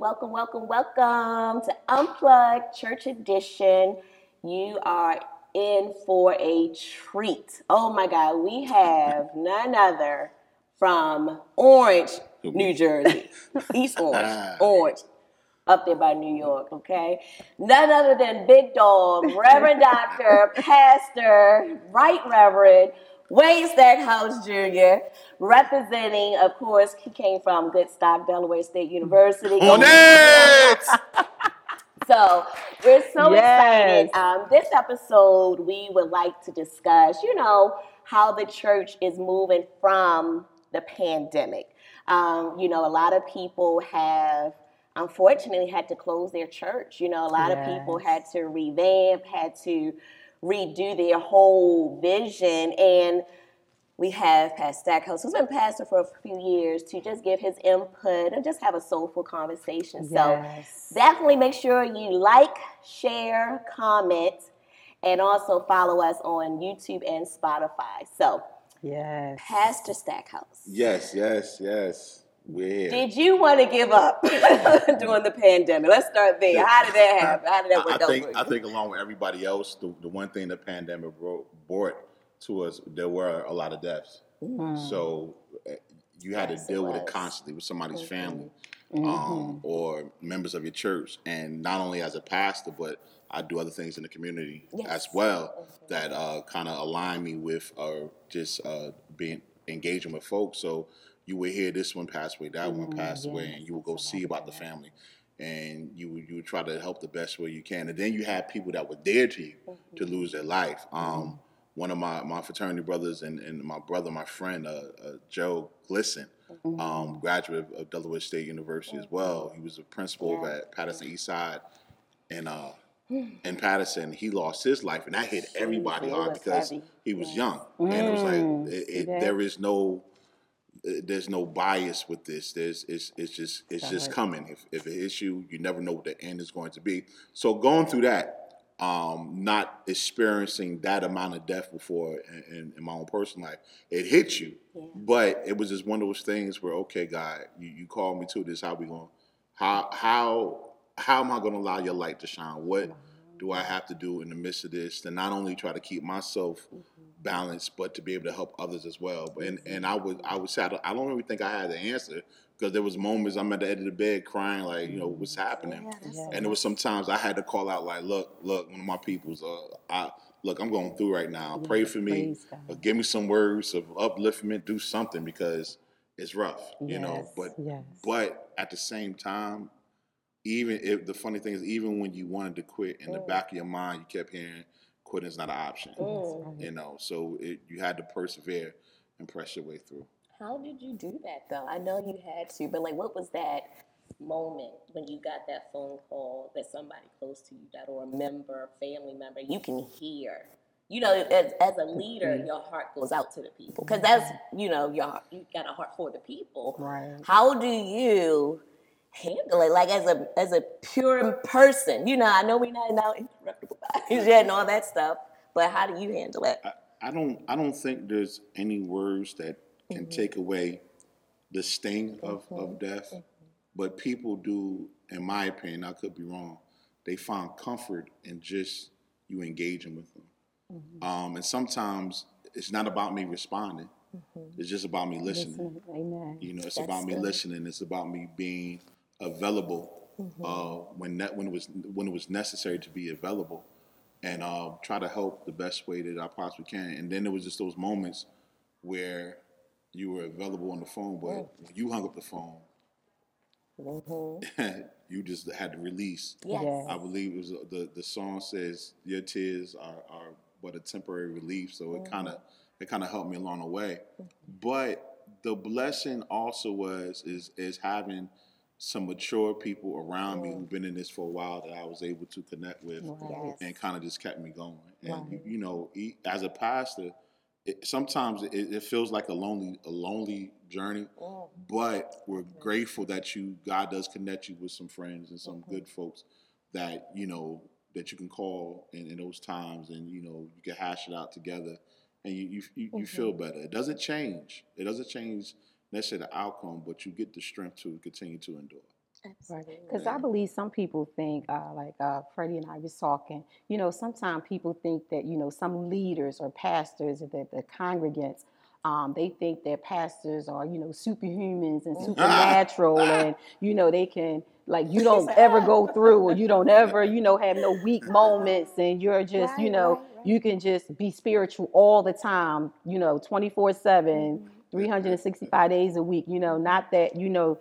Welcome, welcome, welcome to Unplugged Church Edition. You are in for a treat. Oh my God, we have none other from Orange, New Jersey, East Orange, ah. Orange, up there by New York, okay? None other than Big Dog, Reverend Doctor, Pastor, Right Reverend Wayne Stackhouse Jr., representing, of course, he came from Goodstock, Delaware State University. On it! So we're so Yes. excited. Um, this episode, we would like to discuss, you know, how the church is moving from the pandemic. Um, you know, a lot of people have unfortunately had to close their church. You know, a lot of people had to revamp, had to redo their whole vision. And we have Pastor Stackhouse, who's been pastor for a few years, to just give his input and just have a soulful conversation. So definitely make sure you like, share, comment, and also follow us on YouTube and Spotify. So, Yes. Pastor Stackhouse, Yes, yes, yes. We're did you want to give up during the pandemic? Let's start there. How did that happen? How did that I, I work out think for you? I think along with everybody else, the, the one thing the pandemic brought, brought to us, there were a lot of deaths. So uh, you had Yes, to deal with it constantly with somebody's Mhm. family um, or members of your church, and not only as a pastor, but I do other things in the community Yes. as well that uh, kind of align me with uh, just uh, being engaging with folks. So you would hear this one pass away, that one pass away, and you would go see about the family, and you would you would try to help the best way you can. And then you have people that were dear to you to lose their life. Um, one of my, my fraternity brothers and, and my brother, my friend, uh, uh, Joe Glisson, um, graduate of Delaware State University as well. He was a principal over at Paterson East Side, and uh, in Paterson, he lost his life, and that hit everybody hard because heavy. he was Yes. young, and it was Mm, like it, it, that? there is no there's no bias with this. There's it's it's just it's just coming. If if it hits you, you never know what the end is going to be. So going through that, um, not experiencing that amount of death before in, in, my own personal life, it hit you. Yeah. But it was just one of those things where, okay, God, you, you called me to this. How we going? How how how am I going to allow your light to shine? What do I have to do in the midst of this to not only try to keep myself mm-hmm. balanced, but to be able to help others as well? And and mm-hmm. I would I would say I don't, I don't really think I had the answer because there was moments I'm at the edge of the bed crying like you know what's mm-hmm. happening. Yeah, Yeah. And there was sometimes I had to call out like, look, look, one of my people's, uh, I look, I'm going through right now. Pray for me, uh, or give me some words of upliftment, do something because it's rough, you know. But yes. but at the same time, even if the funny thing is, even when you wanted to quit, in the Mm. back of your mind, you kept hearing quitting is not an option, Mm. you know. So it, you had to persevere and press your way through. How did you do that though? I know you had to, but like, what was that moment when you got that phone call that somebody close to you, that or a member, family member, you can hear? You know, as, as a leader, your heart goes out to the people because that's you know your heart- you got a heart for the people. Right. How do you handle it? Like as a as a pure person, you know, I know we're not now incorruptible bodies yet and all that stuff, but how do you handle it? I, I don't I don't think there's any words that can mm-hmm. take away the sting of, mm-hmm. of death. Mm-hmm. But people do, in my opinion, I could be wrong, they find comfort in just you engaging with them. Um, and sometimes it's not about me responding. It's just about me listening. Listen, Amen. You know, it's That's about me good. listening. It's about me being available uh, when that when it was when it was necessary to be available, and uh, try to help the best way that I possibly can. And then there was just those moments where you were available on the phone, but when you hung up the phone, Mm-hmm. you just had to release. Yes. Yeah. I believe it was uh, the the song says your tears are, are but a temporary relief. So it kind of it kind of helped me along the way. But the blessing also was is is having some mature people around me who've been in this for a while that I was able to connect with Yes. and kind of just kept me going. And Right. you, you know, as a pastor, it, sometimes it, it feels like a lonely a lonely journey Mm. but we're mm. grateful that you God does connect you with some friends and some mm-hmm. good folks that you know that you can call in, in those times and you know you can hash it out together and you you, you, you feel mm-hmm. better it doesn't change it doesn't change necessarily the outcome but you get the strength to continue to endure. Because I believe some people think, uh, like uh, Freddie and I was talking, you know, sometimes people think that, you know, some leaders or pastors, that the congregants, um, they think that pastors are, you know, superhumans and supernatural, and you know they can like you don't ever go through or you don't ever, you know, have no weak moments, and you're just, Right, you know, right, right. you can just be spiritual all the time, you know, 24 7, 365 days a week, you know, not that, you know,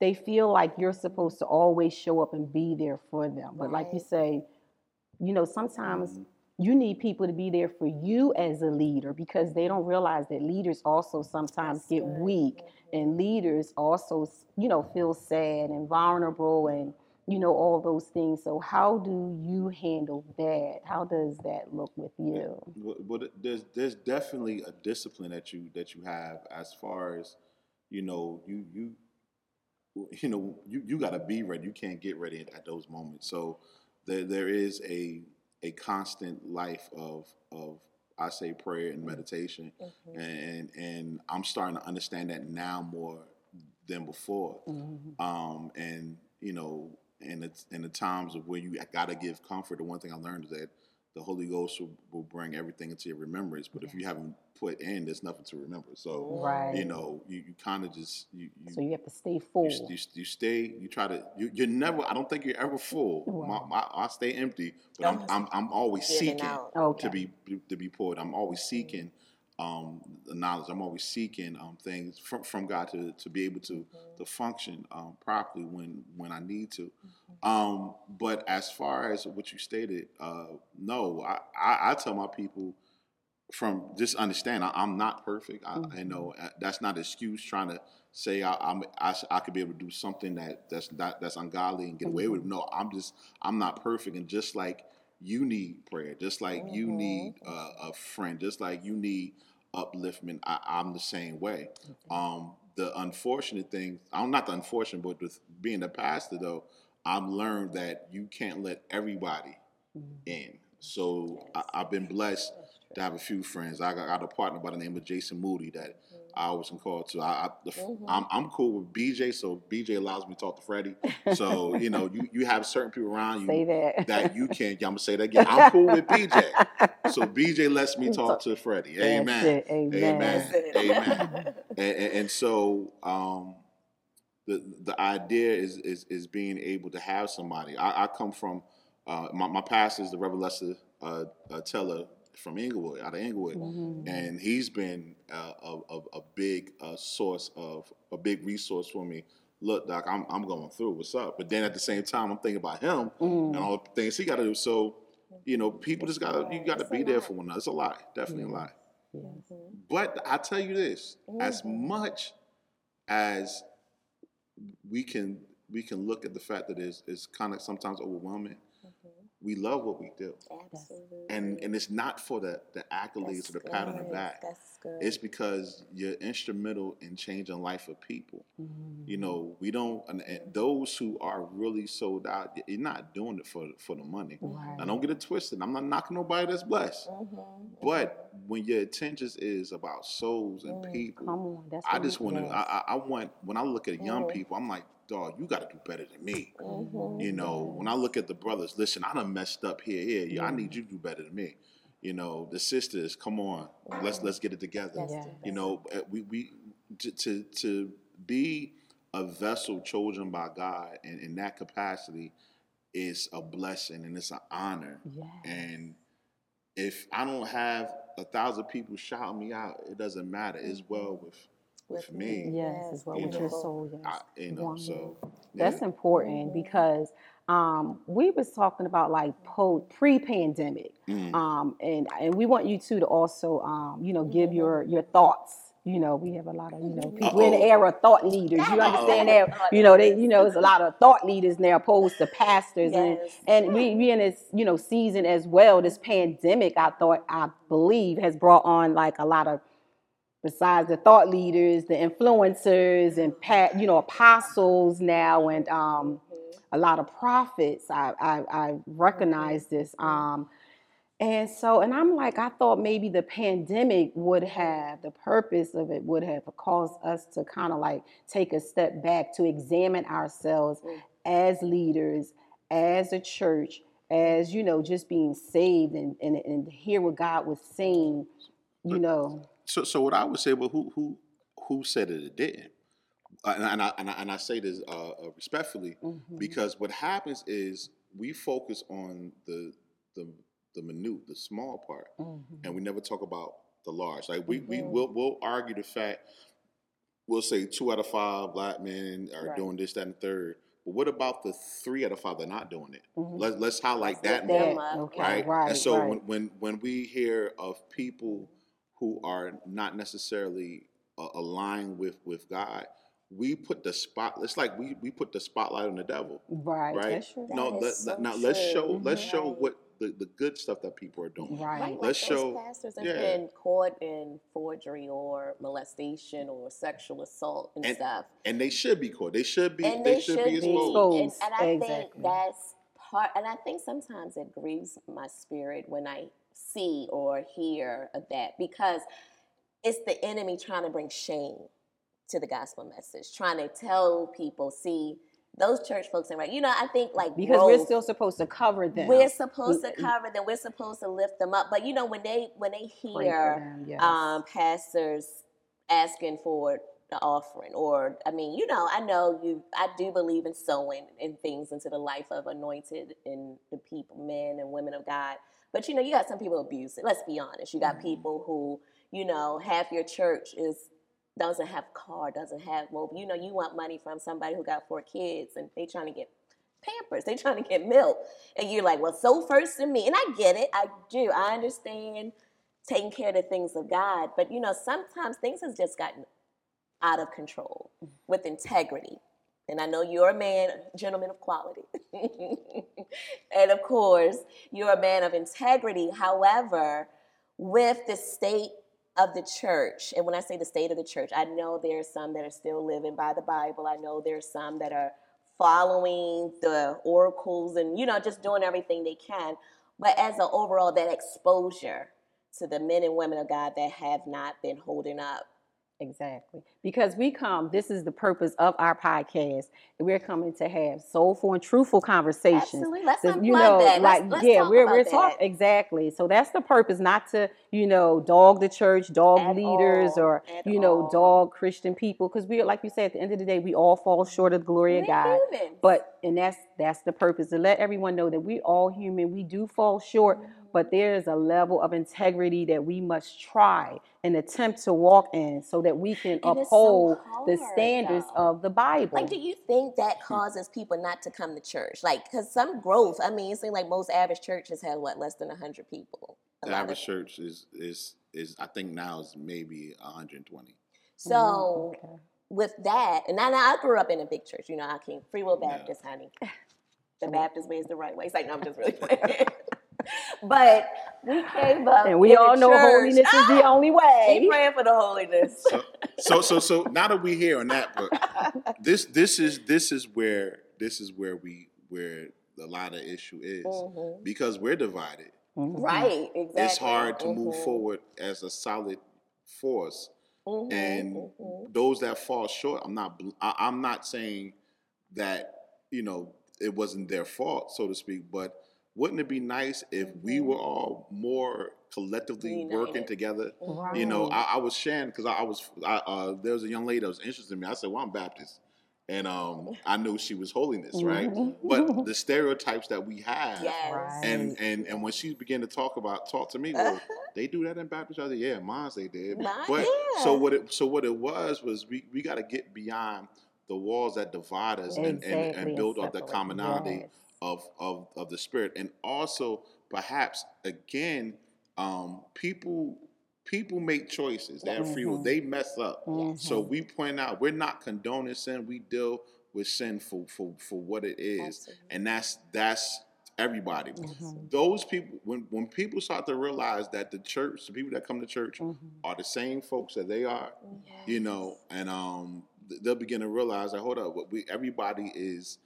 they feel like you're supposed to always show up and be there for them. But like you say, you know, sometimes mm-hmm. you need people to be there for you as a leader because they don't realize that leaders also sometimes That's get good. weak and leaders also, you know, feel sad and vulnerable and you know all those things. So how do you handle that? How does that look with you? Well, there's there's definitely a discipline that you that you have as far as you know you you you know you, you got to be ready. You can't get ready at, at those moments. So there there is a a constant life of of I say prayer and meditation, and and I'm starting to understand that now more than before. Mhm. Um, and you know, in the in the times of where you got to give comfort, the one thing I learned is that the Holy Ghost will, will bring everything into your remembrance. But if you haven't put in, there's nothing to remember. So Right. you know, you, you kind of just you you, So you have to stay full. you, you, you stay. You try to. You, you're never. I don't think you're ever full. My, Right. my, I stay empty, but I'm I'm, I'm always seeking. Okay. to be to be poured. I'm always seeking um, the knowledge. I'm always seeking um, things from, from God to, to be able to to function um, properly when when I need to. Um, but as far as what you stated, uh, no, I, I, I tell my people from just understand I, I'm not perfect. I, I know uh, that's not an excuse trying to say I, I'm I, I could be able to do something that that's not that's ungodly and get away with it. No, I'm just I'm not perfect, and just like you need prayer, just like you need uh, a friend, just like you need upliftment. I, I'm the same way. Um, the unfortunate thing, I'm not the unfortunate, but with being a pastor though, I've learned that you can't let everybody in. So I, I've been blessed to have a few friends. I got, got a partner by the name of Jason Moody that I always can call to. I, I the, f- I'm, I'm cool with BJ, so BJ allows me to talk to Freddie. So you know, you, you have certain people around you Say that. that you can. I'm gonna say that again. I'm cool with BJ, so BJ lets me talk to Freddie. Amen. Amen. Amen. Amen. and, and, and so um, the the idea is, is is being able to have somebody. I, I come from uh, my my pastor is the Reverend Lester uh, uh, Teller from Inglewood, out of Inglewood, Mm-hmm. and he's been uh, a, a, a big uh, source of a big resource for me. Look, Doc, I'm I'm going through. What's up? But then at the same time, I'm thinking about him Mm. and all the things he got to do. So, you know, people just gotta you got to be there for one another. It's a lot, definitely a lot. But I tell you this: as much as we can we can look at the fact that it's, it's kind of sometimes overwhelming, we love what we do, Absolutely. and and it's not for the the accolades or the pat on the good. back. That's good. It's because you're instrumental in changing life of people. Mm-hmm. You know, we don't. And, and those who are really sold out, you're not doing it for for the money. Right. Now, don't get it twisted. I'm not knocking nobody that's blessed. Mm-hmm. But when your attention is about souls and people, Come on. That's I just want to. I, I I want when I look at young people, I'm like, dog, you got to do better than me. Mm-hmm. You know, when I look at the brothers, listen, I done messed up here, here. Yeah, I need you to do better than me. You know, the sisters, come on, let's let's get it together. Yeah. You know, uh, we we to to, to be a vessel chosen by God and in that capacity is a blessing and it's an honor. Yes. And if I don't have a thousand people shouting me out, it doesn't matter. It's well with with me. Yes, as well You with your soul. Yes. I, you know, so That's yeah. important because um, we was talking about like po- pre-pandemic, Mm. um, and and we want you two to also um, you know give your your thoughts. You know, we have a lot of you know people in the era of thought leaders. You understand that? You know, they you know there's a lot of thought leaders now opposed to pastors, Yes. and and we we in this you know season as well. This pandemic, I thought, I believe, has brought on like a lot of besides the thought leaders, the influencers, and pat, you know, apostles now, and um, a lot of prophets. I I, I recognize this. Um, And so, and I'm like, I thought maybe the pandemic would have, the purpose of it would have caused us to kind of like take a step back to examine ourselves Mm. as leaders, as a church, as, you know, just being saved and, and, and hear what God was saying, you know. So, so what I would say, well, who who who said that it didn't? Uh, and, and I and I, and I say this uh, uh, respectfully Mhm. because what happens is we focus on the the the minute, the small part, Mhm. and we never talk about the large. Like we we Mhm. will we'll argue the fact. We'll say two out of five black men are Right. doing this, that, and the third. But what about the three out of five that are not doing it? Mhm. Let's let's highlight Let's that more them That, up. okay, right? right, and so right. when, when when we hear of people who are not necessarily uh, aligned with with God, we put the spot. It's like we we put the spotlight on the devil, right, right? that's true. No, is let, so let- now let's show true. let's show what the, the good stuff that people are doing. Right. Right, Let's like show- pastors have yeah. been caught in forgery or molestation or sexual assault and, And stuff. And they should be caught. They should be. and they, they, should, should be be. exposed. And, and I think that's part. And I think sometimes it grieves my spirit when I see or hear of that because it's the enemy trying to bring shame to the gospel message, trying to tell people, see, those church folks ain't right. You know, I think like Because we're still supposed to cover them. we're supposed to cover them. We're supposed to lift them up. But you know, when they when they hear them, yes. um, pastors asking for the offering, or I mean, you know, I know you. I do believe in sowing and things into the life of anointed and the people, men and women of God. But you know, you got some people abuse it. Let's be honest. You got Mhm. people who, you know, half your church is doesn't have car, doesn't have mobile. You know, you want money from somebody who got four kids and they trying to get pampers, they trying to get milk. And you're like, well, so first to me. And I get it. I do. I understand taking care of the things of God. But you know, sometimes things has just gotten out of control with integrity. And I know you're a man, gentleman of quality. and of course, you're a man of integrity. However, with the state of the church, and when I say the state of the church, I know there's some that are still living by the Bible. I know there's some that are following the oracles and, you know, just doing everything they can. But as an overall, that exposure to the men and women of God that have not been holding up Exactly. Because we come, this is the purpose of our podcast. We're coming to have soulful and truthful conversations. Absolutely. Let's So, you know, that. like let's, let's yeah, talk we're we're talking exactly. So that's the purpose, not to you know dog the church, dog At leaders, all, or you know all. dog Christian people, because we like you said at the end of the day, we all fall short of the glory of We're God. humans. But and that's that's the purpose to let everyone know that we all human. We do fall short, but there is a level of integrity that we must try and attempt to walk in, so that we can And it's so uphold the standards though. of the Bible. Like, do you think that causes people not to come to church? Like, because some growth, I mean, it seems like most average churches have, what, less than 100 people? A The lot of- average church is is is I think now is maybe 120. So, Mhm, okay. with that, and I, I grew up in a big church, you know, I came, Free Will Yeah. Baptist, honey. The Baptist way is the right way. It's like, no, I'm just really playing. But we came up. and we in all know church- holiness is the only Keep way. praying for the holiness. So so so so now that we're here on that, but this this is this is where this is where we where a lot of issue is Mhm. because we're divided. Mhm. Right, exactly. It's hard to move Mhm. forward as a solid force, Mhm, and mhm. those that fall short, I'm not I, I'm not saying that you know it wasn't their fault, so to speak, but wouldn't it be nice if we Mhm. were all more collectively working together? Mhm. You know, I, I was sharing because I, I was I, uh, there was a young lady that was interested in me. I said, "Well, I'm Baptist," and um, I knew she was holiness, right? Mhm. But the stereotypes that we have, Yes. Right. and and and when she began to talk about talk to me, well, they do that in Baptist. I said, "Yeah, mine's they did." Mine- but yeah. so what it so what it was was we we got to get beyond the walls that divide us and, and, and and build up the commonality Yes. Of, of of the spirit and also perhaps again um people people make choices they have free will Mhm. they mess up so Mhm. we point out we're not condoning sin we deal with sin for for, for what it is Absolutely. and that's that's everybody Mhm. those people when when people start to realize that the church the people that come to church Mhm. are the same folks that they are you know, and um, they'll begin to realize that hold up, what we everybody is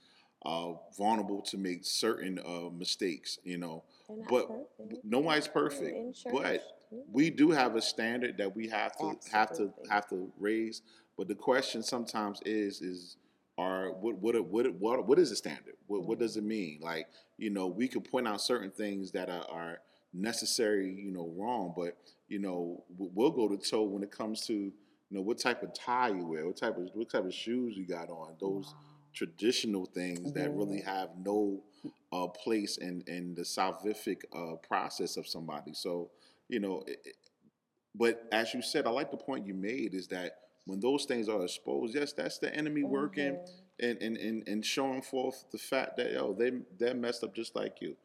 uh, vulnerable to make certain uh, mistakes. You know, but perfect. nobody's perfect. But we do have a standard that we have to have to have to raise. But the question sometimes is is are what what what what what is the standard? What what does it mean? Like you know, we could point out certain things that are, are necessary, you know, wrong, but you know, we'll go to toe when it comes to you know what type of tie you wear, what type of what type of shoes you got on, those traditional things that really have no uh, place in in the salvific uh, process of somebody. So you know, it, it- but as you said, I like the point you made is that when those things are exposed, yes, that's the enemy working Mhm. and, and, and, and showing forth the fact that yo they they're messed up just like you,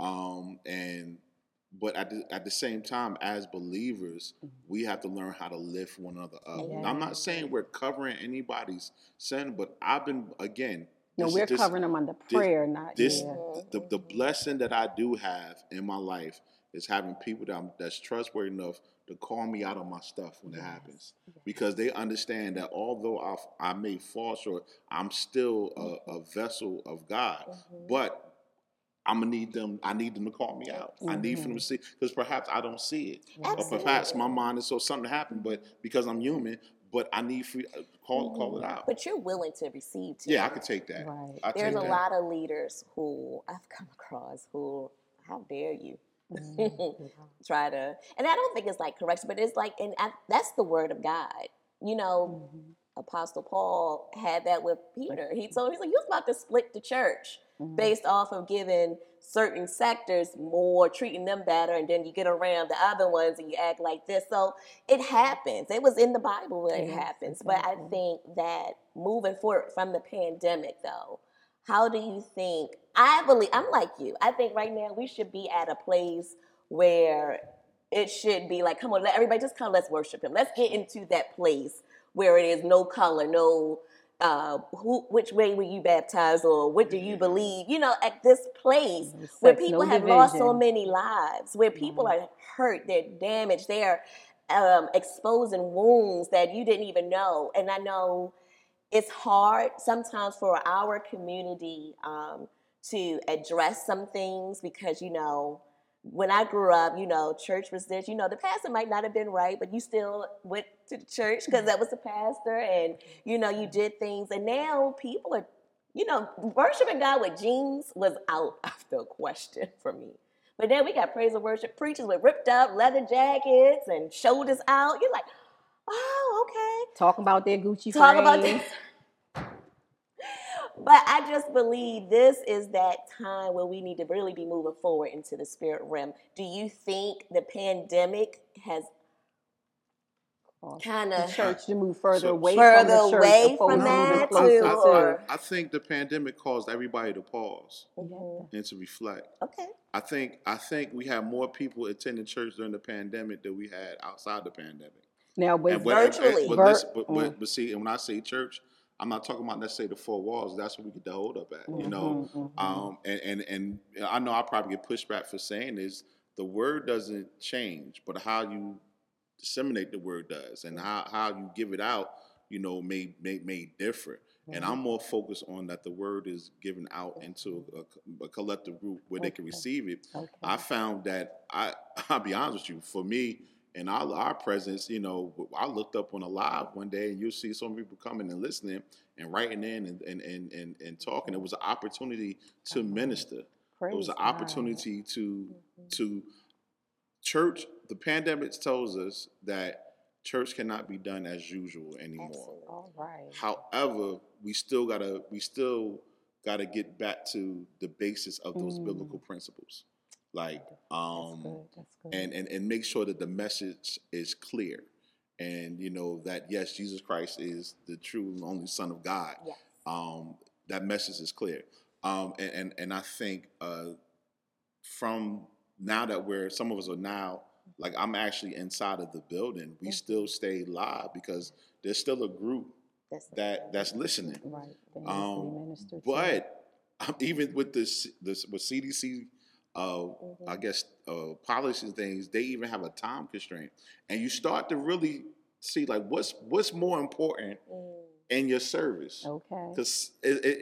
um, and but at the, at the same time, as believers, we have to learn how to lift one another up. Yeah. I'm not saying we're covering anybody's sin, but I've been again. No, this- we're this- covering them under this- prayer, not this yeah. the, the blessing that I do have in my life is having people that I'm, that's trustworthy enough to call me out on my stuff when it happens because they understand that although I, I may fall short, I'm still a, a vessel of God. Mhm. But I'm gonna need them. I need them to call me out. I need for them to see because perhaps I don't see it, or perhaps my mind is so something happened. But because I'm human, but I need for uh, call call it out. But you're willing to receive too. Yeah, I could take that. Right. I There's take a that. lot of leaders who I've come across who, how dare you? Mm-hmm. Try to, and I don't think it's like correction, but it's like, and I, that's the word of God. You know, Mm-hmm. Apostle Paul had that with Peter. He told him, he's like, you was about to split the church Mm-hmm. based off of giving certain sectors more, treating them better, and then you get around the other ones and you act like this. So it happens. It was in the Bible when it Yes, happens. But I think that moving forward from the pandemic, though, how do you think? I believe I'm like you. I think right now we should be at a place where it should be like, come on, let everybody just come, let's worship him. Let's get into that place where it is no color, no uh who which way were you baptized or what do you believe? You know, at this place No where sex, no people have lost so many lives, where people are hurt, they're damaged, they're um, exposing wounds that you didn't even know. And I know it's hard sometimes for our community um, to address some things because you know when I grew up, you know, church was this. You know, the pastor might not have been right, but you still went to the church because mm-hmm. that was the pastor, and you know, you mm-hmm. did things. And now people are, you know, worshiping God with jeans was out of the question for me. But then we got praise and worship preachers with ripped up leather jackets and shoulders out. You're like, oh, okay. Talking about their Gucci Talk about frames. that. But I just believe this is that time where we need to really be moving forward into the spirit realm. Do you think the pandemic has Cause kind the of church to move further So- away Further from the church, away from to that moving I, closer I- or- I think the pandemic caused everybody to pause Mhm. and to reflect. Okay. I think I think we had more people attending church during the pandemic than we had outside the pandemic. Now, but And what- Virtually. but, Vir- listen, but, but, mm. but see, and when I say church, I'm not talking about necessarily the four walls. That's what we get the hold up at, you know. Mhm, mhm. Um, and, and and I know I probably get pushed back for saying this. The word doesn't change, but how you disseminate the word does, and how, how you give it out, you know, may may may differ. And I'm more focused on that the word is given out into a, a collective group where they can receive it. Okay. I found that I I'll be honest with you, for me and our, our presence, you know, I looked up on a live one day and you see so many people coming and listening and writing in and and, and, and, and talking. It was an opportunity to minister. It was an God. opportunity to to church. The pandemic tells us that church cannot be done as usual anymore. Absolutely. All right. However, we still gotta we still gotta get back to the basis of those Mm. biblical principles, like That's um, good. That's good. and, and and make sure that the message is clear, and you know that yes, Jesus Christ is the true and only Son of God. Yes. Um, that message is clear, um, and, and and I think uh, from now that we're some of us are now like I'm actually inside of the building, we still stay live because there's still a group That's that that's listening. right. They need to be Um, but even with this this with CDC, uh, Mm-hmm. I guess uh, policies and things, they even have a time constraint, and you start to really see like what's what's more important Mm. in your service okay. because it, it,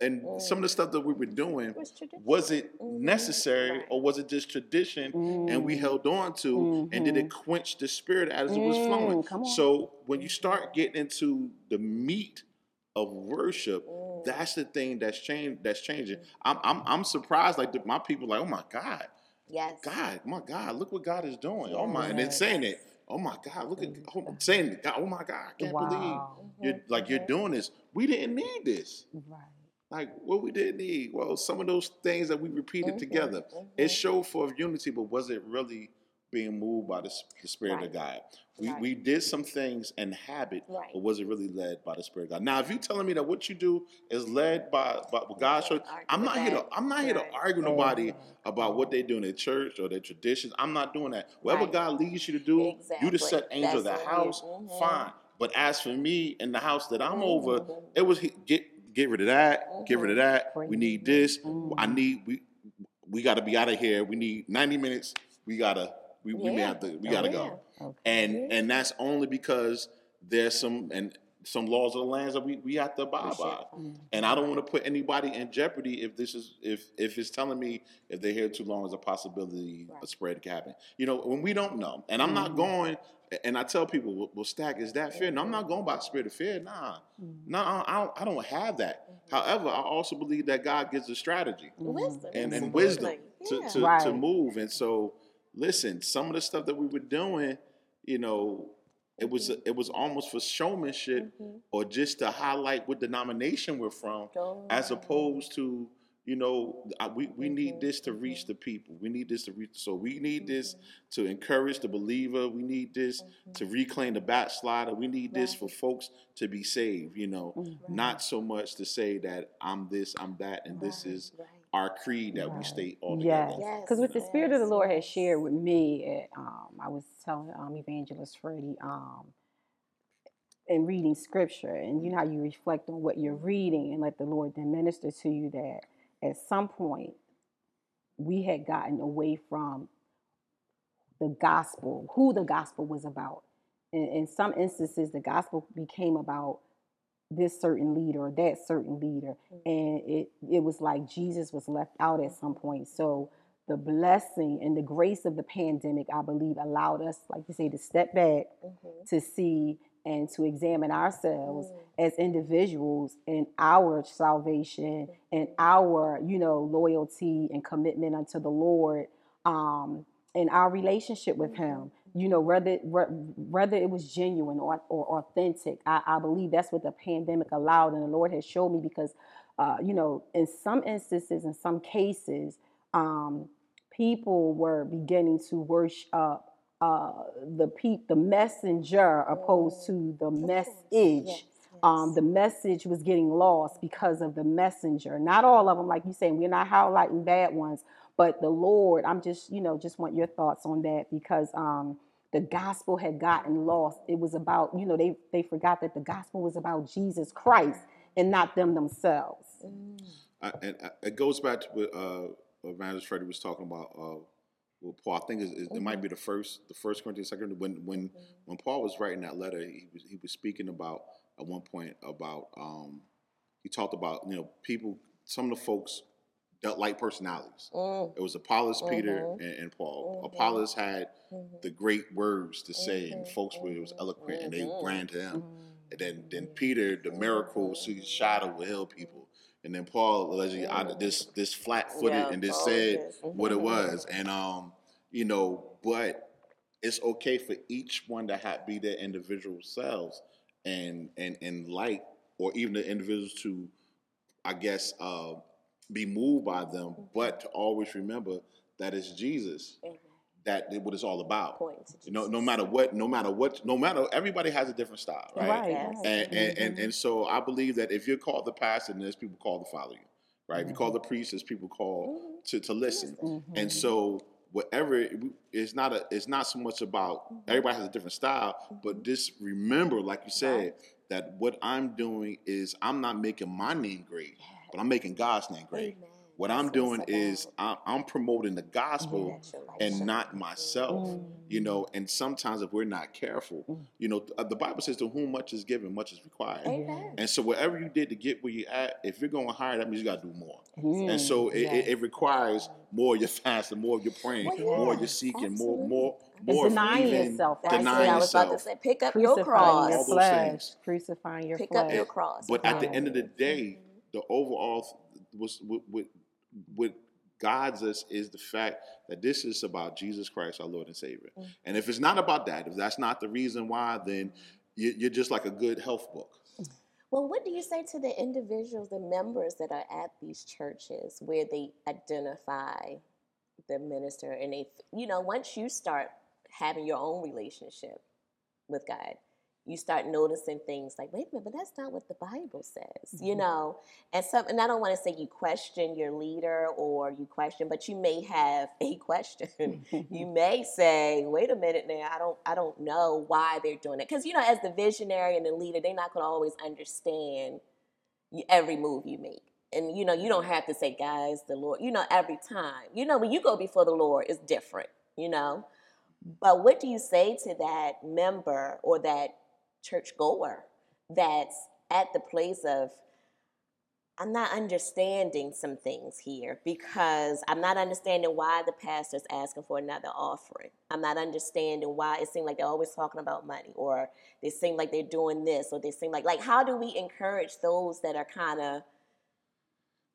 and some of the stuff that we were doing was was it Mhm. necessary Right. or was it just tradition and we Mm. held on to and did it quench the spirit as it was flowing Mm, so when you start getting into the meat of worship Mm. that's the thing that's changed that's changing i'm i'm, I'm surprised like the, my people like oh my god yes. god my god look what god is doing oh my and then saying it oh my god look at oh, saying it, God, oh my god i can't believe Wow. you're like you're doing this we didn't need this Right. like what we didn't need. Well, some of those things that we repeated Mhm, together, mhm. it showed for unity, but was it really being moved by the, the Spirit Right. of God? We, Right. we did some things in habit, Right. but was it really led by the Spirit of God? Now, if you're telling me that what you do is led by, by what God showed, I'm not here to. I'm not here to argue Oh, nobody about what they do in their church or their traditions. I'm not doing that. Whatever Right. God leads you to do, you Exactly. to set angel of the That's on you. house, Mhm. fine. But as for me in the house that I'm over, Mhm. it was get get rid of that, get rid of that. We need this. I need we we got to be out of here. We need 90 minutes. We gotta we, we may have to we Oh, gotta yeah. go. Okay. And and that's only because there's some and some laws of the lands that we, we have to abide We by. Mm. And I don't want to put anybody in jeopardy if this is if if it's telling me if they're here too long is a possibility Right. a spread can happen. You know, when we don't know. And I'm not Mhm. going and I tell people, well, well stack is that fear? No, I'm not going by spirit of fear. Nah. No, I I don't, I don't have that. However, I also believe that God gives a strategy Wisdom. and, and wisdom to, Yeah. to, to Right. move. And so, listen, some of the stuff that we were doing, you know, it was it was almost for showmanship Mhm. or just to highlight what denomination we're from, Go as opposed to you know we, we need Mhm, this to reach mhm. the people. We need this to reach. So we need this Mhm. to encourage the believer. We need this to reclaim the backslider. We need this for folks to be saved. You know, not so much to say that I'm this, I'm that, and this is. Our creed that we Right. state all Yes, together. Yes, because what the Spirit of the Lord has shared with me, eh, um, I was telling um, Evangelist Freddie, um, in reading Scripture, and you know how you reflect on what you're reading and let the Lord then minister to you that at some point we had gotten away from the gospel, who the gospel was about. In, in some instances, the gospel became about this certain leader or that certain leader, and it it was like Jesus was left out at some point. So the blessing and the grace of the pandemic, I believe, allowed us, like you say, to step back Mhm. to see and to examine ourselves Mm. as individuals in our salvation and our you know loyalty and commitment unto the lord um and our relationship with him you know whether whether it was genuine or, or authentic I, I believe that's what the pandemic allowed and the lord has showed me because uh, you know in some instances in some cases um, people were beginning to worship uh, the pe- the messenger opposed to the message Yes, um, the message was getting lost because of the messenger. Not all of them, like you saying, we're not highlighting bad ones, but the Lord. I'm just, you know, just want your thoughts on that because um, the gospel had gotten lost. It was about, you know, they they forgot that the gospel was about Jesus Christ and not them themselves. Mm. I, and I, it goes back to what uh, Evangelist Freddie was talking about. Uh, with Paul, I think it, it, it might be the first, the first Corinthians, second. When when when Paul was writing that letter, he was he was speaking about at one point about um, he talked about you know people, some of the folks dealt like personalities. Mm. It was Apollos, Peter, Mhm. and, and Paul. Mhm. Apollos had Mhm. the great words to say, and Mhm. folks were it was eloquent, and they Mhm. ran to him. Mm. And then then Peter, the miracles, shadow will heal people. And then Paul allegedly out this this flat footed Yeah, and just Paul said what it was. And um, you know, but it's okay for each one to have be their individual selves and and and like or even the individuals to I guess uh be moved by them, but to always remember that it's Jesus Amen. that what it's all about. Point You know, no matter what, no matter what, no matter everybody has a different style, right? Right, Yes. And, and, and Mhm. and so I believe that if you're called the pastor, then there's people called to follow you, right? If you call the priest, there's people called Mhm. to, to listen. And so whatever it's not a it's not so much about Mhm. everybody has a different style, but Mhm. just remember, like you said, Right. that what I'm doing is I'm not making my name great, but I'm making God's name great. Amen. What I'm That's what's doing is I'm, I'm promoting the gospel That's your and shine. not myself. Mm. You know, and sometimes if we're not careful, you know, uh, the Bible says to whom much is given, much is required. Amen. And so whatever you did to get where you at, if you're going higher, that means you got to do more. And Mm, so it, yeah. it, it requires more of your fasting, more of your praying, Well, more of yeah, your seeking, absolutely. more, more, It's more of denying yourself. That's denying what I was about to say. Pick up your crucifying cross. your flesh, crucifying your Pick flesh. up your cross. But at the end of the day, the overall was what, what, what guides us is the fact that this is about Jesus Christ, our Lord and Savior. Mm. And if it's not about that, if that's not the reason why, then you, you're just like a good health book. Well, what do you say to the individuals, the members that are at these churches where they identify the minister and they, you know, once you start having your own relationship with God, you start noticing things like, wait a minute, but that's not what the Bible says, you Mhm. know. And some, and I don't want to say you question your leader or you question, but you may have a question. you may say, wait a minute now, I don't I don't know why they're doing it. Because you know, as the visionary and the leader, they're not gonna always understand every move you make. And you know, you don't have to say, guys, the Lord, you know, every time. You know, when you go before the Lord, it's different, you know. But what do you say to that member or that church goer that's at the place of I'm not understanding some things here because I'm not understanding why the pastor's asking for another offering. I'm not understanding why it seems like they're always talking about money or they seem like they're doing this or they seem like like how do we encourage those that are kind of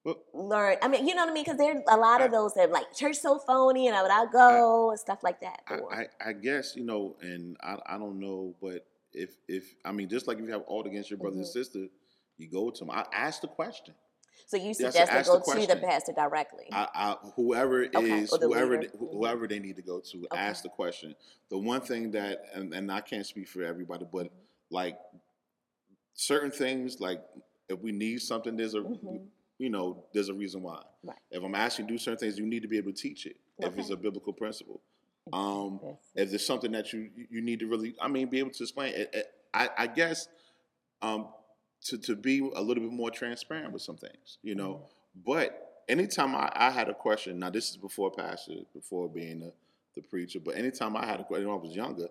Well- learn I mean you know what I mean because there's a lot of those that are like church so phony and I would I go and stuff like that. I, I, I guess, you know, and I, I don't know, but if, if, I mean, just like if you have aught against your brother and Mhm. sister, you go to them. I ask the question. so you suggest to go the to the pastor directly. I, I whoever Okay, is, whoever leader. they, whoever they need to go to, Okay. ask the question. The one thing that, and, and I can't speak for everybody, but like certain things, like if we need something, there's a, Mhm. you know, there's a reason why. Right. If I'm asking you to do certain things, you need to be able to teach it. If it's a biblical principle. Um, Yes. if there's something that you you need to really, I mean, be able to explain. It, it- I, I guess um, to to be a little bit more transparent with some things, you know. But anytime I, I had a question, now this is before pastor, before being the, the preacher, but anytime I had a question when I was younger,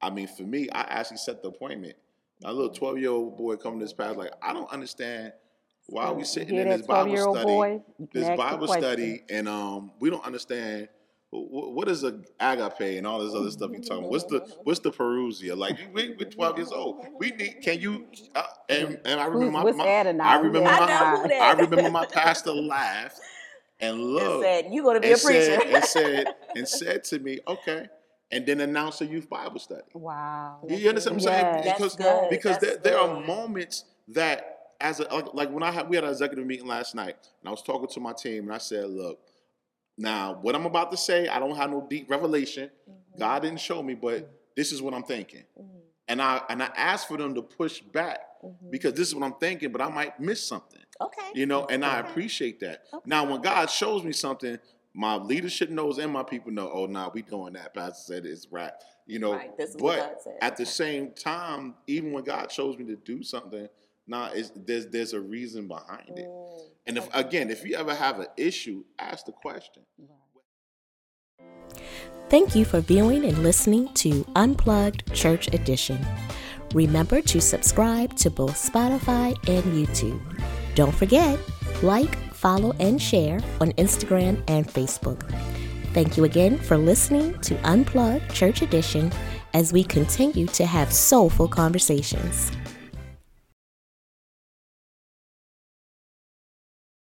I mean, for me, I actually set the appointment. A little twelve year old boy coming to this past, like I don't understand why are we sitting in this Bible study boy? This Bible study, and um, we don't understand what is a agape and all this other stuff you talking. What's the what's the parousia? Like we, we're twelve years old. We need. Can you? Uh, and and I Who's, remember my, my I remember I my know who that I remember my pastor laughed and and looked said, "You going to be and a preacher?" said and said and said to me, okay, and then announced a youth Bible study. Wow. You, you understand what I'm saying? Yes. That's Because good. because That's there, there are moments that as a like, like when I had we had an executive meeting last night and I was talking to my team and I said, look, now what I'm about to say, I don't have no deep revelation. Mm-hmm. God didn't show me, but mm-hmm. this is what I'm thinking. Mm-hmm. And I and I asked for them to push back because this is what I'm thinking, but I might miss something. Okay. You know, and I appreciate that. Okay. Now, when God shows me something, my leadership knows and my people know, oh, nah, we doing that. Pastor said it's right. You know, Right, this is what but at the same time, even when God shows me to do something, nah, it's, there's there's a reason behind it. Mm, And if again, if you ever have an issue, ask the question. Thank you for viewing and listening to Unplugged Church Edition. Remember to subscribe to both Spotify and YouTube. Don't forget, like, follow, and share on Instagram and Facebook. Thank you again for listening to Unplugged Church Edition as we continue to have soulful conversations.